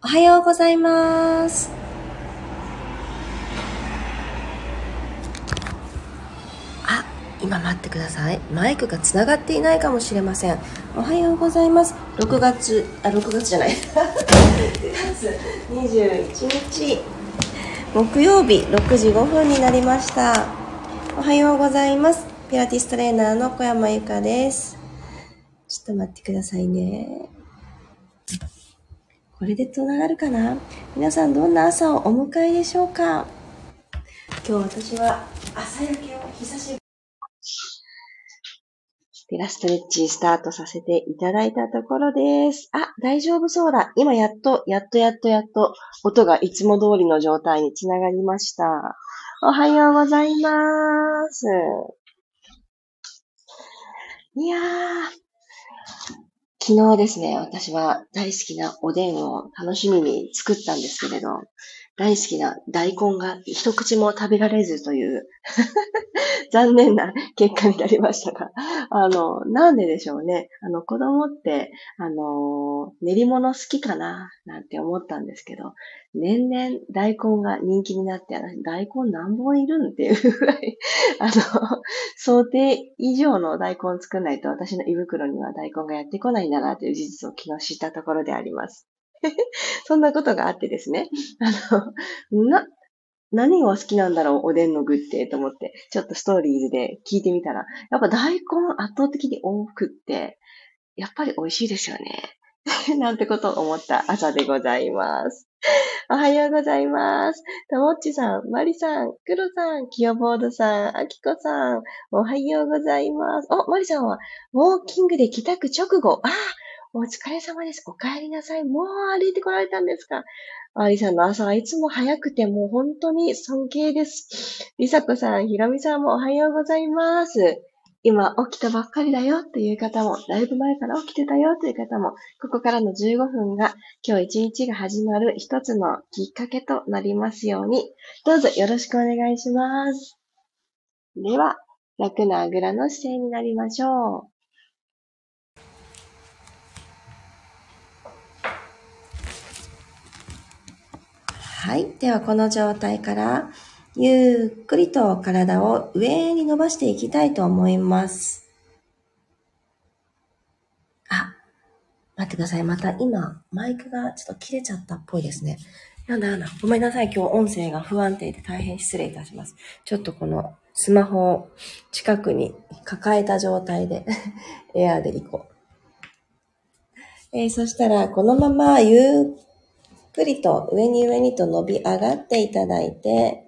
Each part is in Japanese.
おはようございます。あ、今待ってください。マイクがつながっていないかもしれません。おはようございます。6月、あ、6月じゃない。9月21日、木曜日6時5分になりました。おはようございます。ピラティストレーナーの小山由かです。ちょっと待ってくださいね。これで繋がるかな？皆さんどんな朝をお迎えでしょうか？今日私は朝焼けを久しぶりピラストレッチスタートさせていただいたところです。あ、大丈夫そうだ。今やっと、やっとやっとやっと、音がいつも通りの状態につながりました。おはようございます。いやー、昨日ですね、私は大好きなおでんを楽しみに作ったんですけれど、大好きな大根が一口も食べられずという 残念な結果になりましたが、あの、なんででしょうね。あの、子供って、あの、練り物好きかななんて思ったんですけど、年々大根が人気になって、大根何本いるんっていうぐらい、あの、想定以上の大根作らないと私の胃袋には大根がやってこないんだなという事実を昨日知ったところであります。そんなことがあってですね。あの、な、何が好きなんだろう、おでんの具って、と思って、ちょっとストーリーズで聞いてみたら、やっぱ大根圧倒的に多くって、やっぱり美味しいですよね。なんてことを思った朝でございます。おはようございます。ともっちさん、まりさん、くろさん、きよボードさん、あきこさん、おはようございます。お、まりさんは、ウォーキングで帰宅直後。あお疲れ様です。お帰りなさい。もう歩いてこられたんですか？ありさんの朝はいつも早くてもう本当に尊敬です。りさこさん、ひろみさんもおはようございます。今起きたばっかりだよという方も、だいぶ前から起きてたよという方も、ここからの15分が今日一日が始まる一つのきっかけとなりますように、どうぞよろしくお願いします。では、楽なあぐらの姿勢になりましょう。はい。では、この状態から、ゆっくりと体を上に伸ばしていきたいと思います。あ、待ってください。また今、マイクがちょっと切れちゃったっぽいですね。なんだなんだ。ごめんなさい。今日音声が不安定で大変失礼いたします。ちょっとこのスマホを近くに抱えた状態で エアーで行こう。えー、そしたら、このままゆっくりと上に上にと伸び上がっていただいて、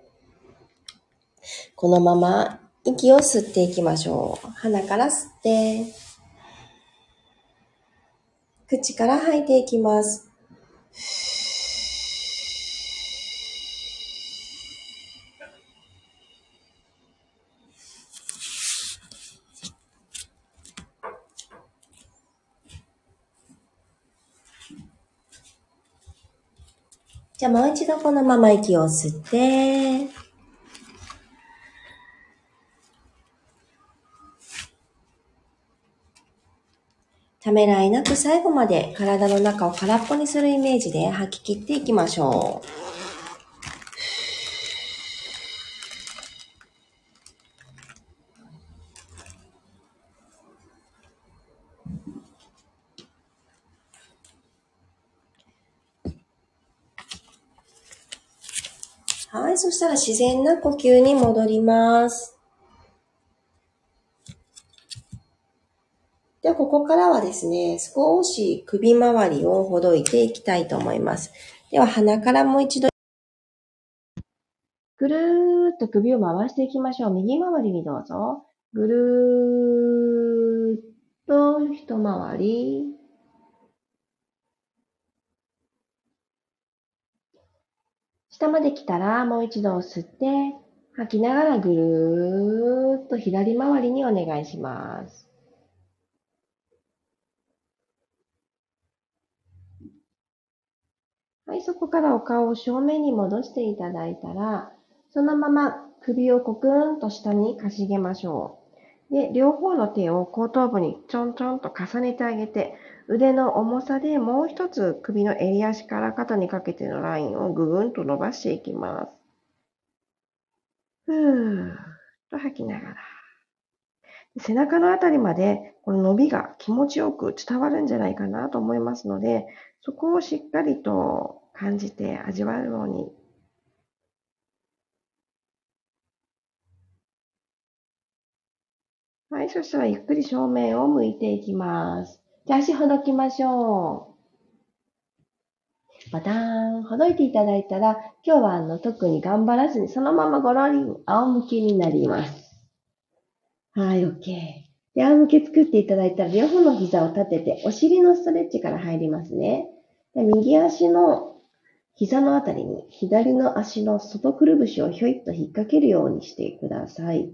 このまま息を吸っていきましょう。鼻から吸って、口から吐いていきます。じゃあもう一度このまま息を吸って、ためらいなく最後まで体の中を空っぽにするイメージで吐き切っていきましょう。はい、そしたら自然な呼吸に戻ります。では、ここからはですね、少し首周りをほどいていきたいと思います。では、鼻からもう一度、ぐるーっと首を回していきましょう。右回りにどうぞ。ぐるーっと一回り。下まで来たらもう一度吸って、吐きながらぐるーっと左回りにお願いします。はい、そこからお顔を正面に戻していただいたら、そのまま首をコクーンと下にかしげましょう。で、両方の手を後頭部にちょんちょんと重ねてあげて、腕の重さでもう一つ首の襟足から肩にかけてのラインをぐぐんと伸ばしていきます。ふーっと吐きながら。背中のあたりまでこの伸びが気持ちよく伝わるんじゃないかなと思いますので、そこをしっかりと感じて味わうようにはい、そしたらゆっくり正面を向いていきます。じゃあ足ほどきましょう。バターン、ほどいていただいたら、今日はあの特に頑張らずにそのままごろりん仰向けになります。はい、OK。で、仰向け作っていただいたら、両方の膝を立てて、お尻のストレッチから入りますね。で右足の膝のあたりに、左の足の外くるぶしをひょいっと引っ掛けるようにしてください。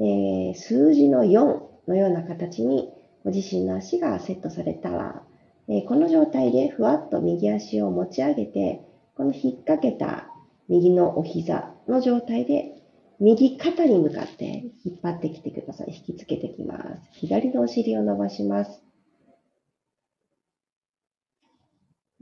えー、数字の4のような形にご自身の足がセットされたら、え、この状態でふわっと右足を持ち上げて、この引っ掛けた右のお膝の状態で右肩に向かって引っ張ってきてください。引きつけてきます。左のお尻を伸ばします。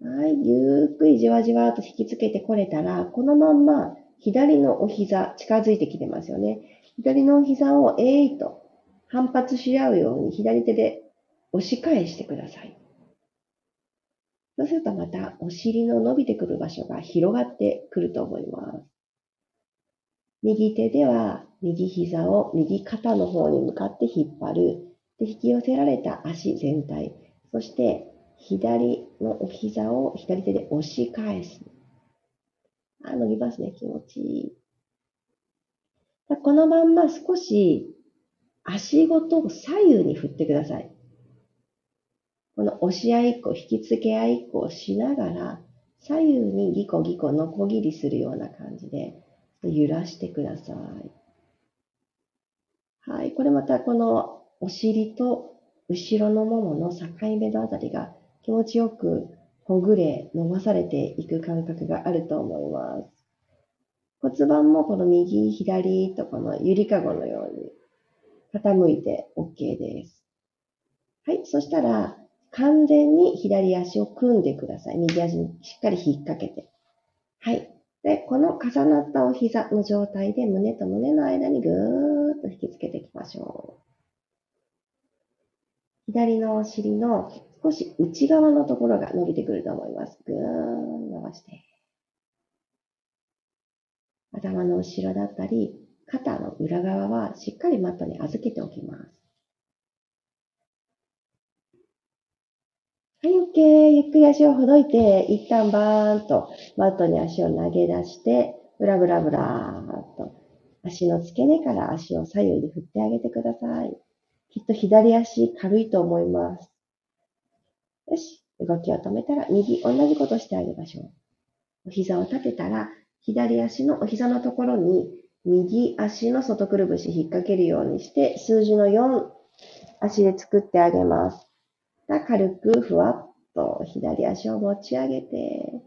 はい。ゆっくりじわじわと引きつけてこれたら、このまんま左のお膝近づいてきてますよね。左のお膝をえいと反発し合うように左手で押し返してください。そうするとまたお尻の伸びてくる場所が広がってくると思います。右手では右膝を右肩の方に向かって引っ張る。で引き寄せられた足全体。そして左のお膝を左手で押し返す。あ、伸びますね。気持ちいい。このまんま少し足ごと左右に振ってください。この押し合いっこ、引き付け合いっこをしながら、左右にギコギコノコギリするような感じで、揺らしてください。はい。これまたこのお尻と後ろのももの境目のあたりが気持ちよくほぐれ、伸ばされていく感覚があると思います。骨盤もこの右、左とこのゆりかごのように傾いて OK です。はい。そしたら、完全に左足を組んでください。右足にしっかり引っ掛けて。はい。で、この重なったお膝の状態で胸と胸の間にぐーっと引きつけていきましょう。左のお尻の少し内側のところが伸びてくると思います。ぐーん伸ばして。頭の後ろだったり、肩の裏側はしっかりマットに預けておきます。はい、OK。ゆっくり足をほどいて、一旦バーンとマットに足を投げ出して、ブラブラブラーっと足の付け根から足を左右に振ってあげてください。きっと左足軽いと思います。よし。動きを止めたら右、同じことしてあげましょう。お膝を立てたら左足のお膝のところに右足の外くるぶし引っ掛けるようにして、数字の4足で作ってあげます。軽くふわっと左足を持ち上げて、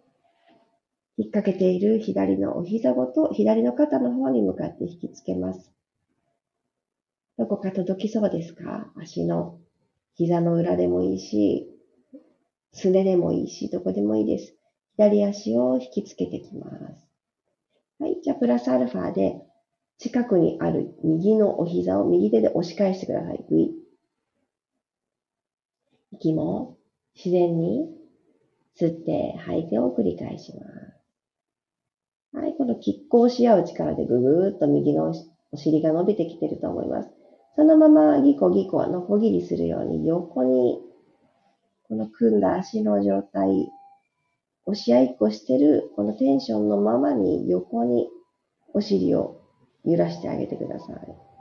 引っ掛けている左のお膝ごと左の肩の方に向かって引きつけます。どこか届きそうですか？足の膝の裏でもいいし、すねでもいいし、どこでもいいです。左足を引きつけてきます。はい。じゃあ、プラスアルファで、近くにある右のお膝を右手で押し返してください。ぐい。息も自然に吸って吐いてを繰り返します。はい。この拮抗し合う力でぐぐーっと右のお尻が伸びてきてると思います。そのままギコギコのこぎりするように横にこの組んだ足の状態押し合いっこしてるこのテンションのままに横にお尻を揺らしてあげてください。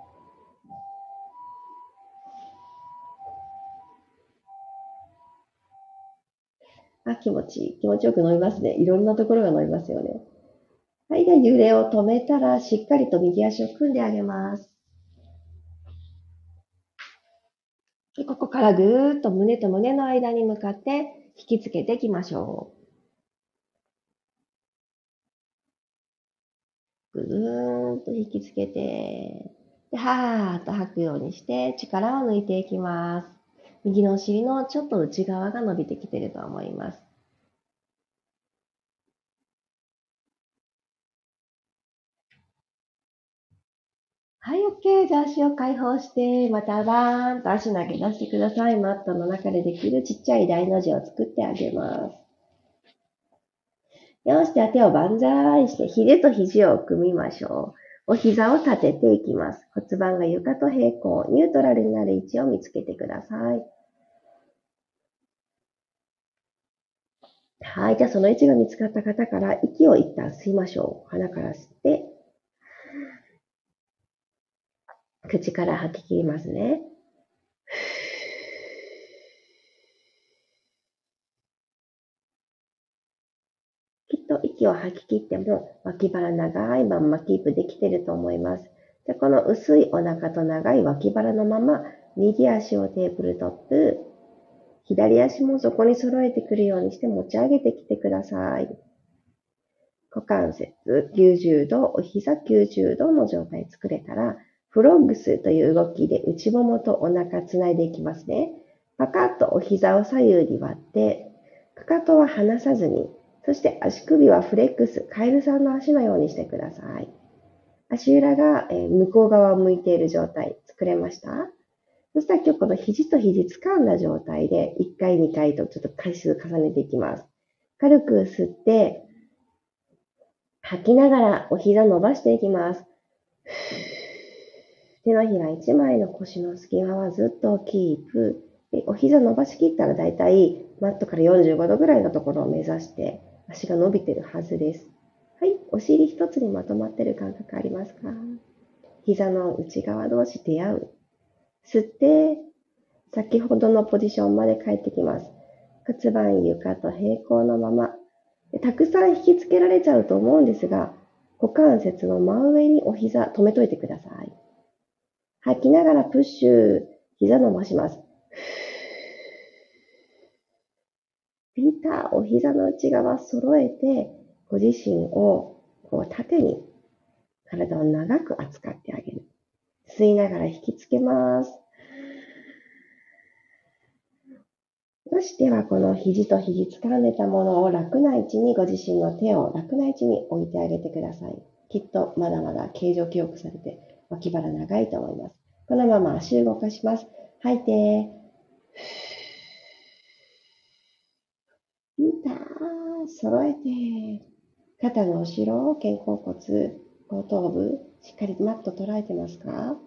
あ、気持ちいい。気持ちよく伸びますね。いろんなところが伸びますよね。はい。で、揺れを止めたら、しっかりと右足を組んであげます。でここからぐーっと胸と胸の間に向かって引きつけていきましょう。ぐーんと引きつけて、はーっと吐くようにして力を抜いていきます。右のお尻のちょっと内側が伸びてきてると思います。はい、OK。じゃあ足を解放して、またバーンと足投げ出してください。マットの中でできるちっちゃい大の字を作ってあげます。よし、じゃあ手を万歳して、肘と肘を組みましょう。お膝を立てていきます。骨盤が床と平行、ニュートラルになる位置を見つけてください。はい。じゃあその位置が見つかった方から息を一旦吸いましょう。鼻から吸って、口から吐き切りますね。きっと息を吐き切っても脇腹長いまんまキープできてると思います。でこの薄いお腹と長い脇腹のまま右足をテーブルトップ、左足もそこに揃えてくるようにして持ち上げてきてください。股関節90度、お膝90度の状態作れたら、フロッグスという動きで内ももとお腹つないでいきますね。パカッとお膝を左右に割って、かかとは離さずに、そして足首はフレックス、カエルさんの足のようにしてください。足裏が向こう側を向いている状態作れました？そしたら今日この肘と肘掴んだ状態で1回2回とちょっと回数重ねていきます。軽く吸って、吐きながらお膝伸ばしていきます。手のひら1枚の腰の隙間はずっとキープ。でお膝伸ばしきったらだいたいマットから45度ぐらいのところを目指して足が伸びてるはずです。はい。お尻一つにまとまってる感覚ありますか？膝の内側同士出会う。吸って、先ほどのポジションまで帰ってきます。骨盤床と平行のまま。たくさん引きつけられちゃうと思うんですが、股関節の真上にお膝止めといてください。吐きながらプッシュ、膝伸ばします。ピーター、お膝の内側揃えて、ご自身をこう縦に体を長く扱ってあげる。吸いながら引きつけます。そしてはこの肘と肘掴んでたものを楽な位置にご自身の手を楽な位置に置いてあげてください。きっとまだまだ形状記憶されて脇腹長いと思います。このまま足動かします。吐いて、いた揃えて、肩の後ろ、肩甲骨、後頭部、しっかりマット捉えてますか？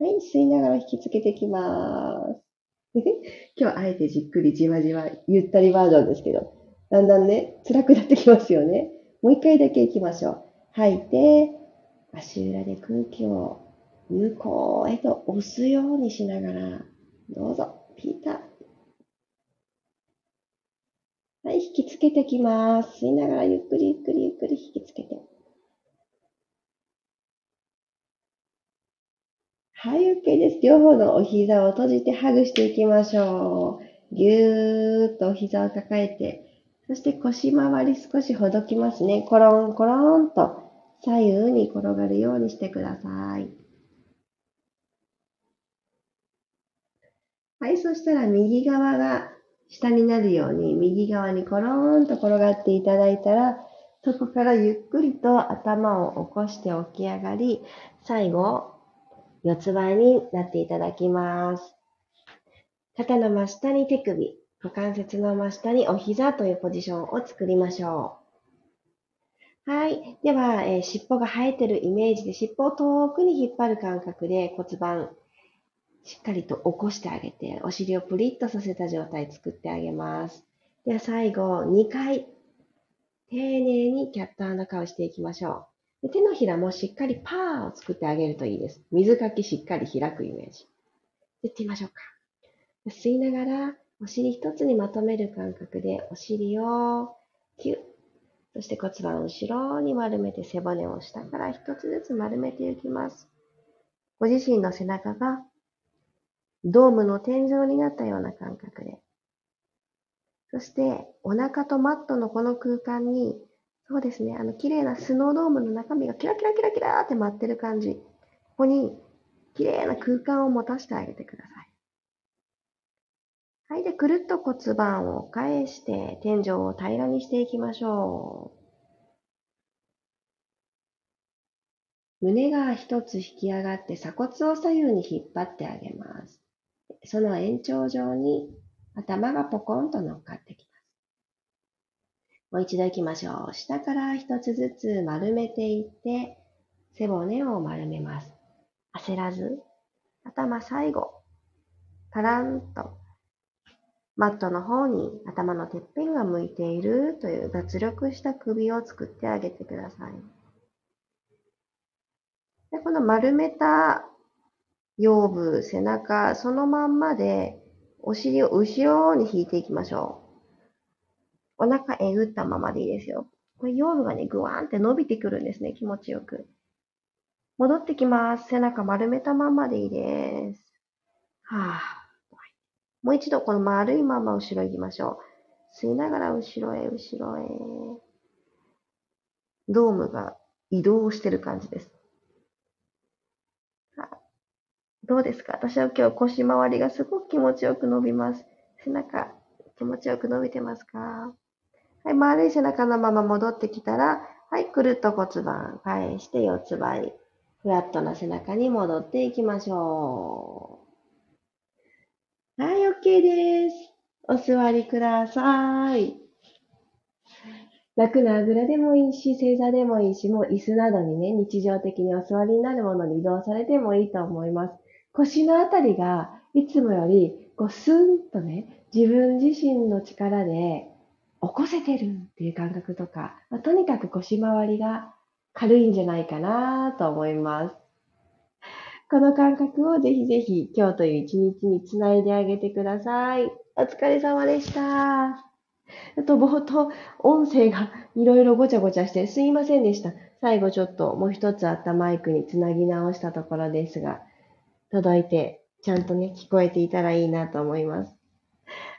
はい、吸いながら引きつけていきます。今日あえてじっくりじわじわゆったりバージョンですけど、だんだんね、辛くなってきますよね。もう一回だけ行きましょう。吐いて、足裏で空気を向こうへと押すようにしながら、どうぞ、ピーター。はい、引きつけてきます。吸いながらゆっくりゆっくりゆっくり引きつけて。はい、OK です。両方のお膝を閉じてハグしていきましょう。ぎゅーっとお膝を抱えて、そして腰回り少しほどきますね。コロンコロンと左右に転がるようにしてください。はい、そしたら右側が下になるように右側にコローンと転がっていただいたら、そこからゆっくりと頭を起こして起き上がり、最後、四つ倍になっていただきます。肩の真下に手首、股関節の真下にお膝というポジションを作りましょう。はい。では、えー、尻尾が生えてるイメージで尻尾を遠くに引っ張る感覚で骨盤しっかりと起こしてあげて、お尻をプリッとさせた状態作ってあげます。では最後、2回、丁寧にキャットの顔していきましょう。で手のひらもしっかりパーを作ってあげるといいです。水かきしっかり開くイメージ。やってみましょうか。吸いながら、お尻一つにまとめる感覚で、お尻をキュッそして骨盤を後ろに丸めて背骨を下から一つずつ丸めていきます。ご自身の背中がドームの天井になったような感覚で。そしてお腹とマットのこの空間に、そうですね、あの綺麗なスノードームの中身がキラキラキラキラって舞ってる感じ。ここに綺麗な空間を持たせてあげてください。はい。で、くるっと骨盤を返して、天井を平らにしていきましょう。胸が一つ引き上がって鎖骨を左右に引っ張ってあげます。その延長上に頭がポコンと乗っかってきます。もう一度行きましょう。下から一つずつ丸めていって、背骨を丸めます。焦らず、頭最後、タランとマットの方に頭のてっぺんが向いているという脱力した首を作ってあげてください。でこの丸めた腰部、背中、そのまんまでお尻を後ろに引いていきましょう。お腹えぐったままでいいですよ。これ腰部がね、ぐわーんって伸びてくるんですね。気持ちよく。戻ってきます。背中丸めたままでいいです。はぁ。もう一度この丸いまま後ろ行きましょう。吸いながら後ろへ、後ろへ。ドームが移動してる感じです。どうですか？私は今日腰回りがすごく気持ちよく伸びます。背中、気持ちよく伸びてますか？はい、丸い背中のまま戻ってきたら、はい、くるっと骨盤返して四つ倍。フラットな背中に戻っていきましょう。はい、OK です。お座りください。楽なあぐらでもいいし、正座でもいいし、もう椅子などにね、日常的にお座りになるものに移動されてもいいと思います。腰のあたりがいつもより、こう、スンとね、自分自身の力で起こせてるっていう感覚とか、まあ、とにかく腰回りが軽いんじゃないかなと思います。この感覚をぜひぜひ今日という一日につないであげてください。お疲れ様でした。あと冒頭、音声がいろいろごちゃごちゃしてすいませんでした。最後ちょっともう一つあったマイクにつなぎ直したところですが、届いてちゃんとね、聞こえていたらいいなと思います。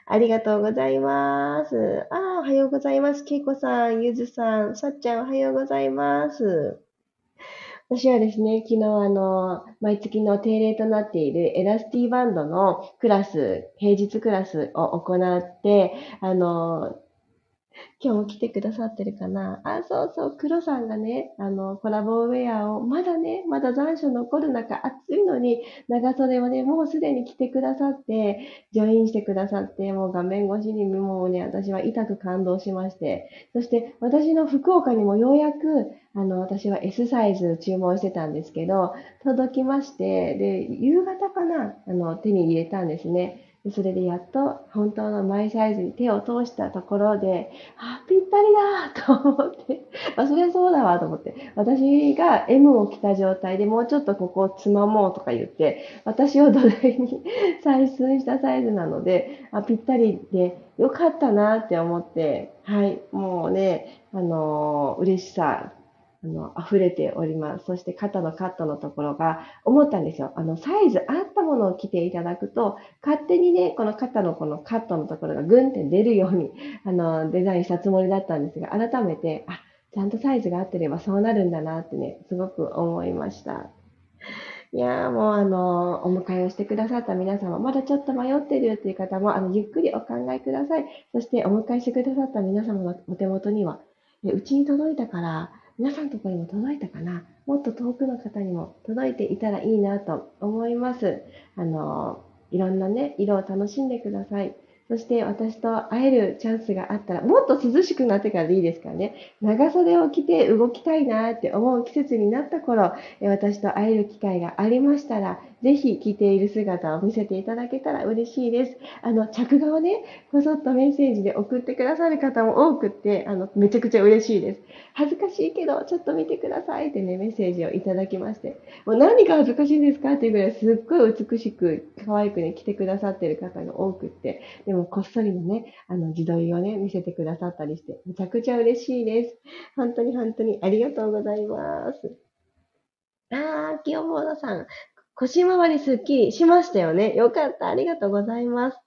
ありがとうございます。ああ、おはようございます。けいこさん、ゆずさん、さっちゃんおはようございます。私はですね、昨日あの、毎月の定例となっているエラスティバンドのクラス、平日クラスを行って、あの、今日も来てくださってるかな？あ、そうそう、黒さんがね、あの、コラボウェアを、まだね、まだ残暑残る中、暑いのに、長袖をね、もうすでに着てくださって、ジョインしてくださって、もう画面越しにもうね、私は痛く感動しまして、そして私の福岡にもようやく、あの、私は S サイズ注文してたんですけど、届きまして、で、夕方かな、あの、手に入れたんですね。それでやっと本当のマイサイズに手を通したところで、あ、ぴったりだと思って、まあ、そりゃそうだわと思って、私が M を着た状態でもうちょっとここをつまもうとか言って、私を土台に採寸したサイズなので、あ、ぴったりでよかったなって思って、はい、もうね、あのー、嬉しさ、あの、溢れております。そして肩のカットのところが思ったんですよ。あの、サイズ合ったものを着ていただくと、勝手にね、この肩のこのカットのところがグンって出るように、あの、デザインしたつもりだったんですが、改めて、あ、ちゃんとサイズが合ってればそうなるんだなってね、すごく思いました。いやーもうあの、お迎えをしてくださった皆様、まだちょっと迷ってるよっていう方も、あの、ゆっくりお考えください。そしてお迎えしてくださった皆様のお手元には、うちに届いたから、皆さんのところにも届いたかな？もっと遠くの方にも届いていたらいいなと思います。あの、いろんなね、色を楽しんでください。そして私と会えるチャンスがあったら、もっと涼しくなってからでいいですからね、長袖を着て動きたいなって思う季節になった頃、私と会える機会がありましたら、ぜひ着ている姿を見せていただけたら嬉しいです。あの、着画をね、こそっとメッセージで送ってくださる方も多くって、あの、めちゃくちゃ嬉しいです。恥ずかしいけど、ちょっと見てくださいってね、メッセージをいただきまして、もう何が恥ずかしいんですかっていうぐらいすっごい美しく、可愛くね、着てくださってる方が多くって、でもこっそりのね、あの、自撮りをね、見せてくださったりして、めちゃくちゃ嬉しいです。本当に本当にありがとうございます。あー、清坊さん。腰回りすっきりしましたよね。よかった。ありがとうございます。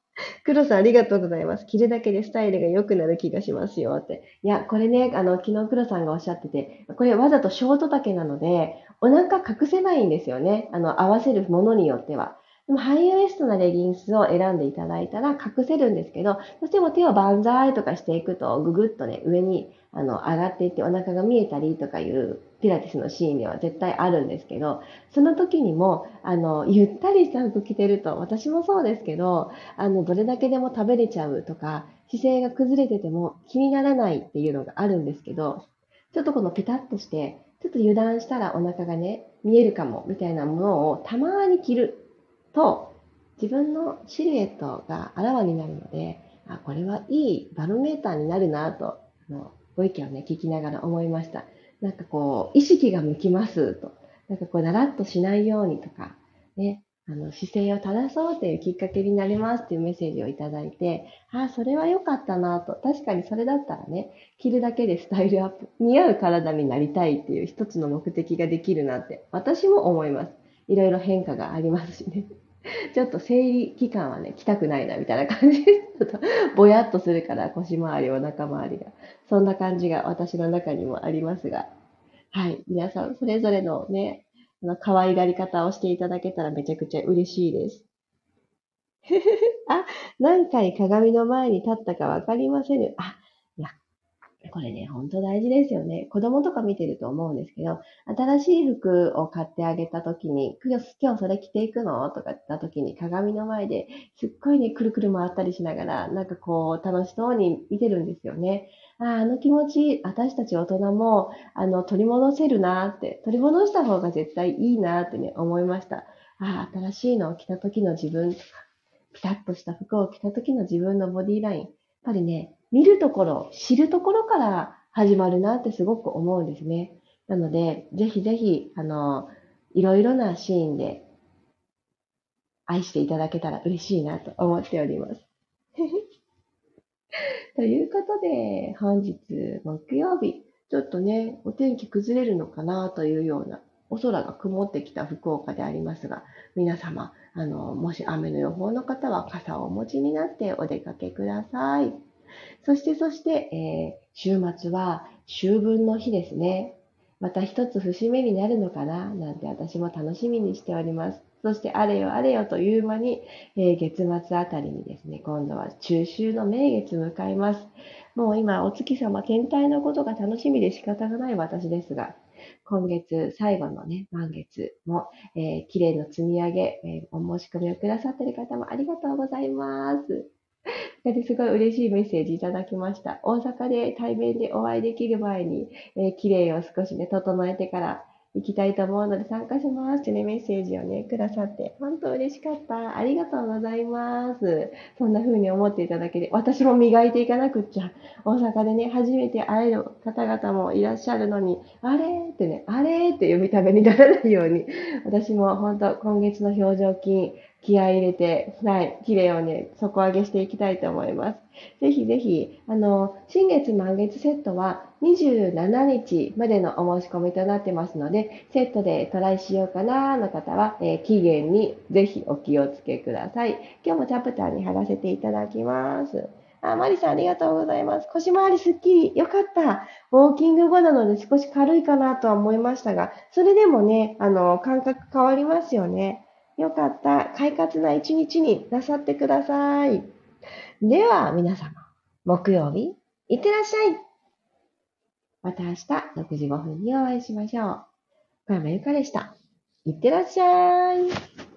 黒さんありがとうございます。着るだけでスタイルが良くなる気がしますよって。いや、これね、あの、昨日黒さんがおっしゃってて、これわざとショート丈なので、お腹隠せないんですよね。あの、合わせるものによっては。でもハイウエストなレギンスを選んでいただいたら隠せるんですけど、どうしても手を万歳とかしていくと、ぐぐっとね、上にあの上がっていってお腹が見えたりとかいうピラティスのシーンでは絶対あるんですけど、その時にも、あの、ゆったりした服着てると、私もそうですけど、あの、どれだけでも食べれちゃうとか、姿勢が崩れてても気にならないっていうのがあるんですけど、ちょっとこのペタッとして、ちょっと油断したらお腹がね、見えるかもみたいなものをたまに着ると、自分のシルエットがあらわになるので、あ、これはいいバロメーターになるなと、あのご意見をね、聞きながら思いました。なんかこう、意識が向きますと。なんかこう、だらっとしないようにとか、ね、あの、姿勢を正そうというきっかけになりますっていうメッセージをいただいて、ああ、それは良かったなと。確かにそれだったらね、着るだけでスタイルアップ、似合う体になりたいっていう一つの目的ができるなって、私も思います。いろいろ変化がありますしね。ちょっと生理期間はね、来たくないな、みたいな感じで、ちょっとぼやっとするから 腰回り、お腹周りが。そんな感じが私の中にもありますが。はい。皆さん、それぞれのね、あの、可愛がり方をしていただけたらめちゃくちゃ嬉しいです。あ、何回鏡の前に立ったかわかりません。あ、これね、ほんと大事ですよね。子供とか見てると思うんですけど、新しい服を買ってあげた時に、今日それ着ていくの？とか言った時に鏡の前ですっごいね、くるくる回ったりしながら、なんかこう、楽しそうに見てるんですよね。ああ、あの気持ち、私たち大人も、あの、取り戻せるなって、取り戻した方が絶対いいなってね、思いました。ああ、新しいのを着た時の自分とか、ピタッとした服を着た時の自分のボディライン。やっぱりね、見るところ、知るところから始まるなってすごく思うんですね。なので、ぜひぜひ、あの、いろいろなシーンで愛していただけたら嬉しいなと思っております。ということで、本日木曜日、ちょっとね、お天気崩れるのかなというような、お空が曇ってきた福岡でありますが、皆様、あの、もし雨の予報の方は傘をお持ちになってお出かけください。そして、そして、えー、週末は秋分の日ですね。また一つ節目になるのかな？なんて私も楽しみにしております。そしてあれよあれよという間に、えー、月末あたりにですね、今度は中秋の名月迎えます。もう今お月様天体のことが楽しみで仕方がない私ですが、今月最後のね、満月も、えー、綺麗の積み上げ、えー、お申し込みをくださっている方もありがとうございます。すごい嬉しいメッセージいただきました。大阪で対面でお会いできる前に、えー、綺麗を少しね、整えてから行きたいと思うので参加しますってね、メッセージをね、くださって、本当嬉しかった。ありがとうございます。そんな風に思っていただけで、私も磨いていかなくっちゃ。大阪でね、初めて会える方々もいらっしゃるのに、あれってね、あれっていう見た目にならないように、私も本当今月の表情筋、気合い入れて、はい、綺麗をね、底上げしていきたいと思います。ぜひぜひ、あの、新月満月セットは27日までのお申し込みとなってますので、セットでトライしようかなの方は、えー、期限にぜひお気をつけください。今日もチャプターに貼らせていただきます。あ、マリさんありがとうございます。腰回りすっきり。よかった。ウォーキング後なので少し軽いかなとは思いましたが、それでもね、あの、感覚変わりますよね。よかった。快活な一日になさってください。では、皆様、木曜日、いってらっしゃい。また明日6時5分にお会いしましょう。小山由かでした。いってらっしゃい。